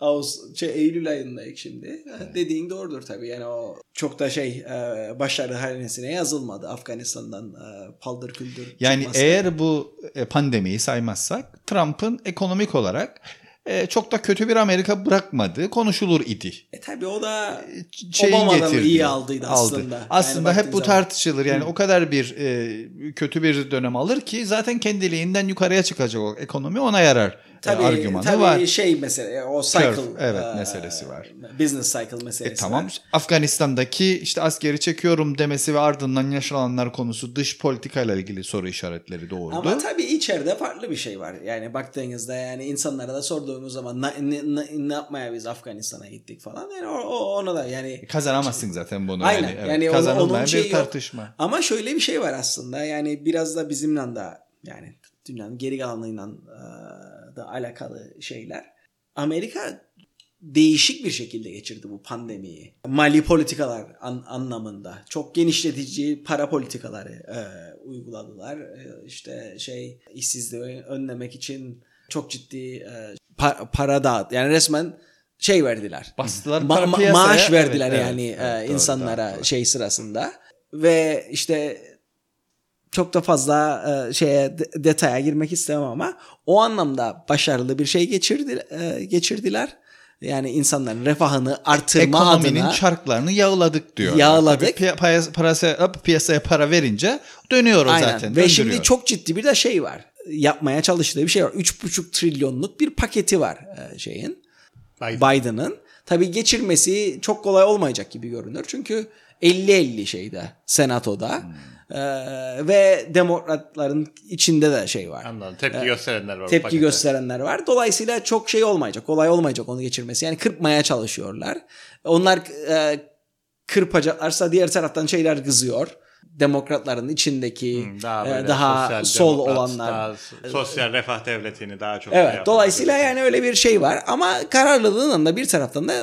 Ağustos, şey, Eylül ayındayız şimdi. Dediğin doğrudur tabii. Yani o çok da şey e, başarı hanesine yazılmadı Afganistan'dan e, paldır küldür Yani çıkması. eğer bu e, pandemiyi saymazsak Trump'ın ekonomik olarak e, çok da kötü bir Amerika bırakmadığı konuşulur idi. E tabii o da Şeyin Obama'dan getirdiği- iyi aldıydı aslında. Yani Aslında hep baktığın bu zaman. tartışılır. Yani o kadar bir e, kötü bir dönem alır ki zaten kendiliğinden yukarıya çıkacak o ekonomi ona yarar. E, Tabii, argümanı tabii var. şey mesele o cycle Curve, evet, e, meselesi var. Business cycle meselesi E tamam var. Afganistan'daki işte askeri çekiyorum demesi ve ardından yaşananlar konusu dış politikayla ilgili soru işaretleri doğurdu. Ama tabii içeride farklı bir şey var. Yani baktığınızda yani insanlara da sorduğunuz zaman "Na- ne, ne, ne yapmaya biz Afganistan'a gittik falan. Yani o, o- ona da yani Kazanamazsın zaten bunu. Aynen. Yani, evet. Yani Kazanılmayan bir yok. tartışma. Ama şöyle bir şey var aslında. Yani biraz da bizimle de yani dünyanın geri kalanıyla e, da alakalı şeyler. Amerika değişik bir şekilde geçirdi bu pandemiyi. Mali politikalar an- anlamında çok genişletici para politikaları e, uyguladılar. E, işte şey işsizliği önlemek için çok ciddi e, pa- para dağıt. Yani resmen şey verdiler. Bastılar Ma- ma- maaş verdiler Evet, yani evet, e, evet, doğru, insanlara doğru. şey sırasında ve işte çok da fazla e, şeye de- detaya girmek istemem ama o anlamda başarılı bir şey geçirdi, e, geçirdiler. Yani insanların refahını artırma Ekonominin adına çarklarını yağladık diyor. Yağladık. Tabii piya- piyasa- parası- piyasaya para verince dönüyor o Aynen. zaten. Ve şimdi çok ciddi bir de şey var. Yapmaya çalıştığı bir şey var. 3,5 trilyonluk bir paketi var e, şeyin. Biden. Biden'ın. Tabii geçirmesi çok kolay olmayacak gibi görünür. Çünkü 50-50 şeyde senatoda. Hmm. Ee, ve demokratların içinde de şey var. Anladım. Tepki gösterenler var. Tepki pakete. gösterenler var. Dolayısıyla çok şey olmayacak. Kolay olmayacak onu geçirmesi. Yani kırpmaya çalışıyorlar. Onlar e, kırpacaklarsa diğer taraftan şeyler kızıyor. Demokratların içindeki Hmm, Daha, e, böyle daha sosyal sol demokrat, olanlar. daha sosyal refah devletini daha çok şey Evet. yapan Dolayısıyla yani öyle bir şey var ama kararlılığının da bir taraftan da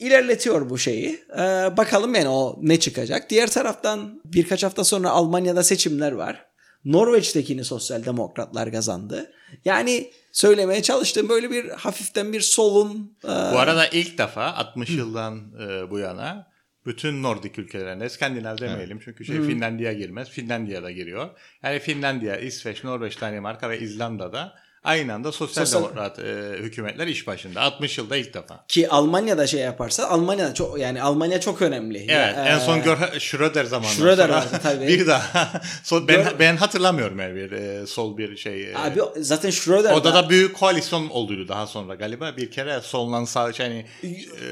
ilerletiyor bu şeyi. Ee, bakalım yani o ne çıkacak. Diğer taraftan birkaç hafta sonra Almanya'da seçimler var. Norveç'tekini sosyal demokratlar kazandı. Yani söylemeye çalıştığım böyle bir hafiften bir solun e, Bu arada ilk defa 60 yıldan e, bu yana bütün Nordik ülkelerinde İskandinav demeyelim çünkü şey Finlandiya girmez. Finlandiya da giriyor. Yani Finlandiya, İsveç, Norveç, Danimarka ve İzlanda'da aynı anda sosyal, Sosyal- demokrat e, hükümetler iş başında. 60 yılda ilk defa. ki Almanya'da şey yaparsa Almanya çok yani Almanya çok önemli. Evet, Ya, en e, son Gör- Schröder zamanından Schröder sonra vardı tabii. [LAUGHS] bir daha [LAUGHS] sol, ben Gör- ben hatırlamıyorum yani bir e, sol bir şey. e, Abi zaten Schröder Orada da büyük koalisyon olduydu daha sonra galiba. Bir kere soldan sağ yani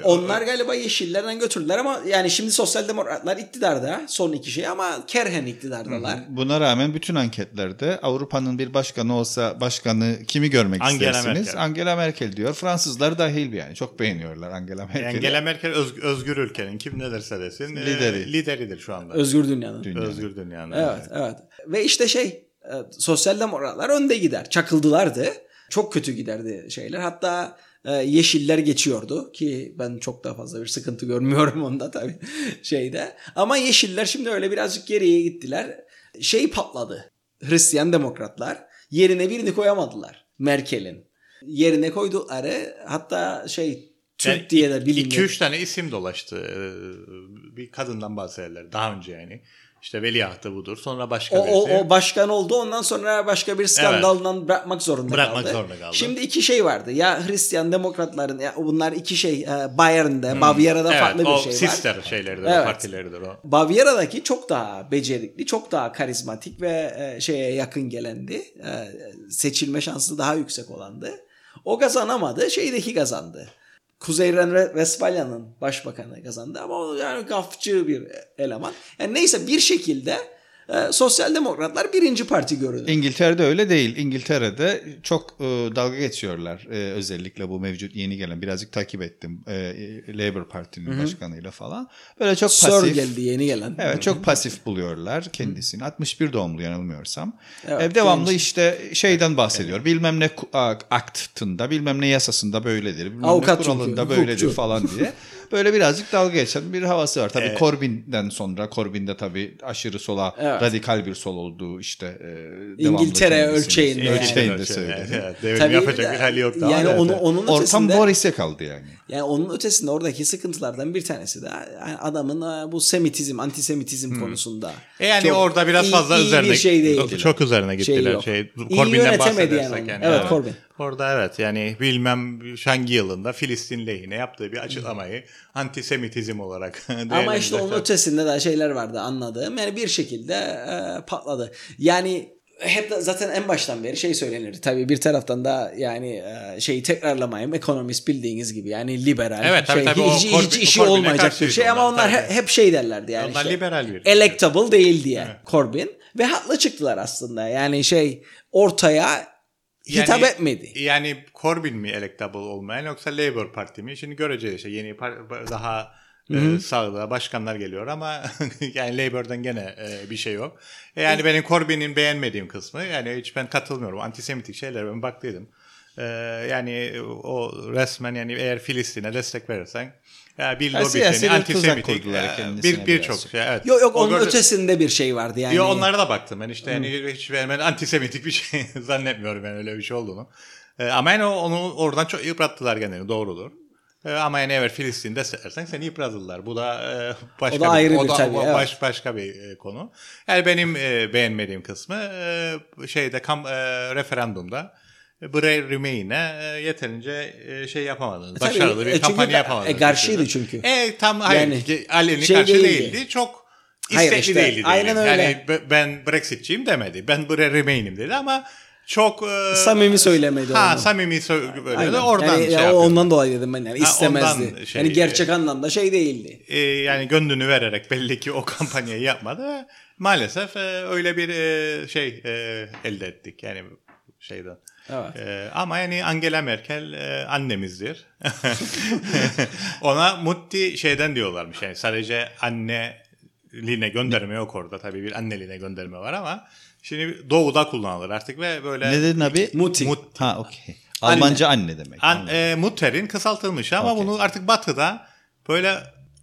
Onlar galiba yeşillerden götürdüler ama yani şimdi sosyal demokratlar iktidarda son iki şey ama kerhen iktidardalar. Buna rağmen bütün anketlerde Avrupa'nın bir başkanı olsa başkanı kimi görmek Angela istersiniz? Merkel. Angela Merkel diyor. Fransızlar dahil yani. Çok beğeniyorlar Angela Merkel'i. Angela Merkel öz- özgür ülkenin kim ne derse desin e, Lideri. lideridir şu anda. Özgür dünyanın. Dünyanın. Özgür dünyanın. Evet, evet. Ve işte şey, e, sosyal demokratlar önde gider. Çakıldılardı. Çok kötü giderdi şeyler. Hatta e, yeşiller geçiyordu ki ben çok daha fazla bir sıkıntı görmüyorum [LAUGHS] onda tabii şeyde. Ama yeşiller şimdi öyle birazcık geriye gittiler. Şey patladı. Hristiyan demokratlar yerine birini koyamadılar. Merkel'in. Yerine koydukları hatta şey Türk Yani diye de biliniyor. 2-3 tane isim dolaştı. Ee, Bir kadından bahsederler daha önce yani. İşte veliahtı budur. Sonra O, başka o, birisi. o başkan oldu ondan sonra başka bir skandaldan bırakmak zorunda Bırakmak kaldı. zorunda kaldı. Şimdi iki şey vardı. Ya Hristiyan demokratların ya bunlar iki şey e, Bayern'de, Bavyera'da Hmm. evet, farklı bir o şey var. sister şeyleridir, Evet. o partileridir o. Bavyera'daki çok daha becerikli, çok daha karizmatik ve e, şeye yakın gelendi. E, seçilme şansı daha yüksek olandı. O kazanamadı, şeydeki kazandı. Kuzey Ren-Westfalya'nın başbakanı kazandı ama o yani gafçı bir eleman. Yani neyse bir şekilde e, sosyal demokratlar birinci parti görünüyor. İngiltere'de öyle değil. İngiltere'de çok e, dalga geçiyorlar. E, özellikle bu mevcut yeni gelen birazcık takip ettim. E, Labour Parti'nin başkanıyla falan. Böyle çok Sir pasif. geldi yeni gelen. Evet çok pasif buluyorlar kendisini. 61 doğumlu yanılmıyorsam. Evet, E, devamlı genç. işte şeyden bahsediyor. Bilmem ne aktında, bilmem ne yasasında böyledir. Bilmem Avukat ne çünkü, kuralında böyledir hukukçu. falan diye. [LAUGHS] Böyle birazcık dalga geçen bir havası var. Tabii Evet. Corbyn'den sonra Corbyn'de tabii aşırı sola Evet. radikal bir sol olduğu işte e, devamlı İngiltere ölçeğinde yani. ölçeğinde söyledi. Evet, devrim Tabii yapacak bir hali yoktu. Yani ama onu onun Ortam ötesinde Boris'e kaldı yani. yani onun ötesinde oradaki sıkıntılardan bir tanesi de yani adamın e, bu semitizm, antisemitizm konusunda. E yani çok orada biraz fazla iyi üzerine bir şey değil. çok üzerine gittiler yok. şey. Corbyn'den yönetemedi yani bahsedersek onu. Evet, Corbyn. Orada evet yani bilmem hangi yılında Filistin lehine yaptığı bir açıklamayı antisemitizm olarak [LAUGHS] Ama işte onun ötesinde de şeyler vardı anladığım. Yani bir şekilde e, patladı. Yani hep zaten en baştan beri şey söylenir. Tabii bir taraftan da yani e, şeyi tekrarlamayayım. Ekonomist bildiğiniz gibi yani liberal. Evet, tabii, şey, tabii, o hiç, hiç Corbyn- işi olmayacak bir şey ama onlar, tabii. he- hep şey derlerdi yani. Onlar işte, liberal bir- Electable değil diye Corbyn. Ve haklı çıktılar aslında. Yani şey ortaya hitap etmedi. Yani Corbyn mi electable olmayan yoksa Labour Parti mi? Şimdi göreceğiz işte yeni par- daha e, sağda başkanlar geliyor ama [LAUGHS] yani Labour'dan gene e, bir şey yok. E, yani benim Corbyn'in beğenmediğim kısmı yani hiç ben katılmıyorum. Antisemitik şeyler ben baktıydım. E, yani o resmen yani eğer Filistin'e destek verirsen ya bir lobi siyasi seni bir antisemitik kurdular e, kendisine bir birçok şey evet. Yok yok O onun gördü- ötesinde bir şey vardı yani. Yo, onlara da baktım ben işte yani hiç ben, ben antisemitik bir şey [LAUGHS] zannetmiyorum ben öyle bir şey olduğunu. Ee, ama yani o- onu oradan çok yıprattılar gene doğrudur. Ee, ama yani eğer Filistin'de seversen seni yıpratırlar. Bu da e, başka O da ayrı o bir da tabii, o evet. baş, başka bir e, konu. Yani benim e, beğenmediğim kısmı e, şeyde kam, e, referandumda Bray Remain'e e, yeterince e, şey yapamadınız. tabii, Başarılı bir e, kampanya yapamadınız. e, karşıydı çünkü. E tam hayır. Yani Yani, Ali'nin şey karşı değildi. değildi. Çok Hayır, istekli işte, değildi. aynen öyle. Yani be- ben Brexitçiyim demedi. Ben Bray Remain'im dedi ama çok e, Samimi söylemedi Ha onu. samimi sö- böyle Aynen. de oradan yani, şey ya o yapıyor. ondan dolayı dedim ben yani Ha, istemezdi. ondan şey- yani gerçek anlamda şey değildi. E, yani gönlünü vererek belli ki o kampanyayı yapmadı. Maalesef e, öyle bir e, şey e, elde ettik yani şeyden. Evet. E, ama yani Angela Merkel e, annemizdir. [LAUGHS] Ona Mutti şeyden diyorlarmış yani sadece anneliğine gönderme yok orada. Tabii bir anneliğine gönderme var ama şimdi doğuda kullanılır artık ve böyle Ne dedin abi? Muti. Mut- Ha okey. Almanca anne, demek. An, e, Mutter'in kısaltılmış ama Okey. bunu artık batıda böyle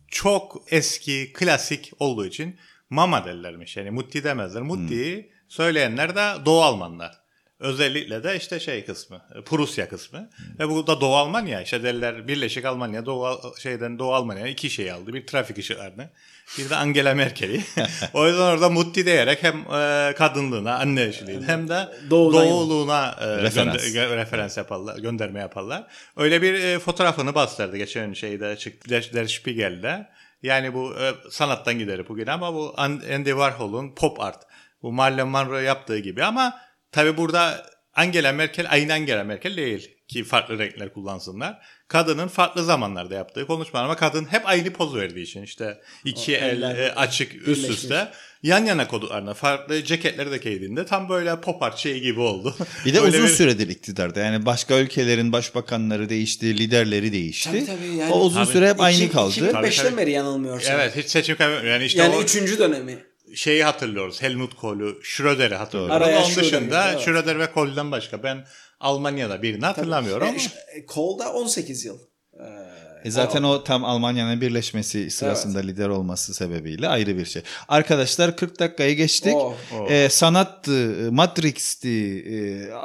çok eski klasik olduğu için mama derlermiş. Yani mutti demezler. Mutti'yi söyleyenler de Doğu Almanlar. Özellikle de işte şey kısmı, Prusya kısmı. Ve bu da Doğu Almanya. işte derler Birleşik Almanya, Doğu şeyden Doğu Almanya iki şey aldı. Bir trafik ışıklarını, bir de Angela Merkel'i. [LAUGHS] o yüzden orada Mutti diyerek hem e, kadınlığına, anne eşliğine hem de Doğudan- doğuluğuna e, Referans. gönder- gö- referans yaparlar, gönderme yaparlar. Öyle bir e, fotoğrafını bastırdı geçen şeyde çıktı Der, Der Spiegel'de. Yani bu e, sanattan gideri bugün ama bu An- Andy Warhol'un pop art. Bu Marilyn Monroe yaptığı gibi ama tabi burada Angela Merkel aynı Angela Merkel değil ki farklı renkler kullansınlar. Kadının farklı zamanlarda yaptığı konuşma ama kadın hep aynı poz verdiği için işte iki O el eller açık üst birleşmiş. üste yan yana kodlarına farklı ceketleri de giydiğinde tam böyle pop art şeyi gibi oldu. Bir de [LAUGHS] uzun bir- süredir iktidarda. Yani başka ülkelerin başbakanları değişti, liderleri değişti. Tabii, tabii, yani- o uzun Tabii. süre hep aynı İki- kaldı. 2005'ten Tabii, tabii. beri yanılmıyorsam. Evet hiç seçim kaybetmiyor. Yani işte yani o üçüncü dönemi. Şeyi hatırlıyoruz. Helmut Kohl'u, Schröder'i hatırlıyoruz. Araya Onun Schröder dışında evet. Schröder ve Kohl'den başka ben Almanya'da birini hatırlamıyorum. E, işte, e, Kohl'da 18 yıl. E zaten o tam Almanya'nın birleşmesi sırasında lider olması sebebiyle ayrı bir şey. Arkadaşlar 40 dakikayı geçtik. Oh. E, sanattı, Matrix'ti,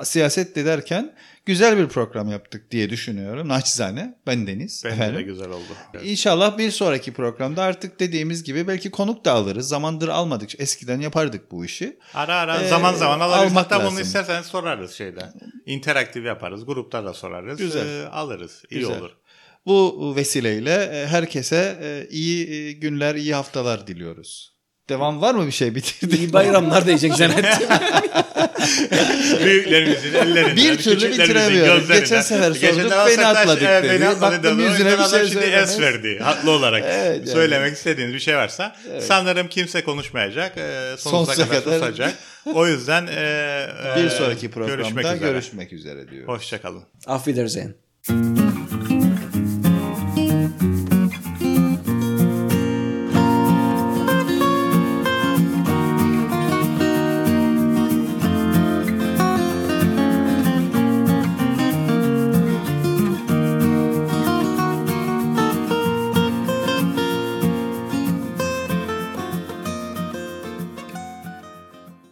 e, siyasetti derken güzel bir program yaptık diye düşünüyorum. Naçizane. Ben Deniz. Bence efendim. de güzel oldu. İnşallah bir sonraki programda artık dediğimiz gibi belki konuk da alırız. Zamandır almadık. Eskiden yapardık bu işi. Ara ara Ee, zaman zaman alırız. almak Hatta bunu lazım. isterseniz sorarız şeyden. İnteraktif yaparız. Grupta da sorarız. Güzel. Ee, alırız. İyi Güzel. olur. Bu vesileyle e, herkese e, iyi e, günler, iyi haftalar diliyoruz. Devam var mı bir şey bitirdik? İyi bayramlar diyecek Cennet. [LAUGHS] Büyüklerimizin ellerinden, Bir türlü gözlerinden. Geçen sefer Geçen sorduk, sefer beni atladık evet, dedi. Beni atladı Baktım yüzüne bir şey şimdi es verdi. Haklı olarak. Evet, yani. Söylemek istediğiniz bir şey varsa sanırım kimse konuşmayacak. Ee, sonsuza, Sonsuza kadar, kadar. susacak. O yüzden e, Bir e, sonraki programda görüşmek üzere. görüşmek üzere diyor. Hoşçakalın. Auf Wiedersehen.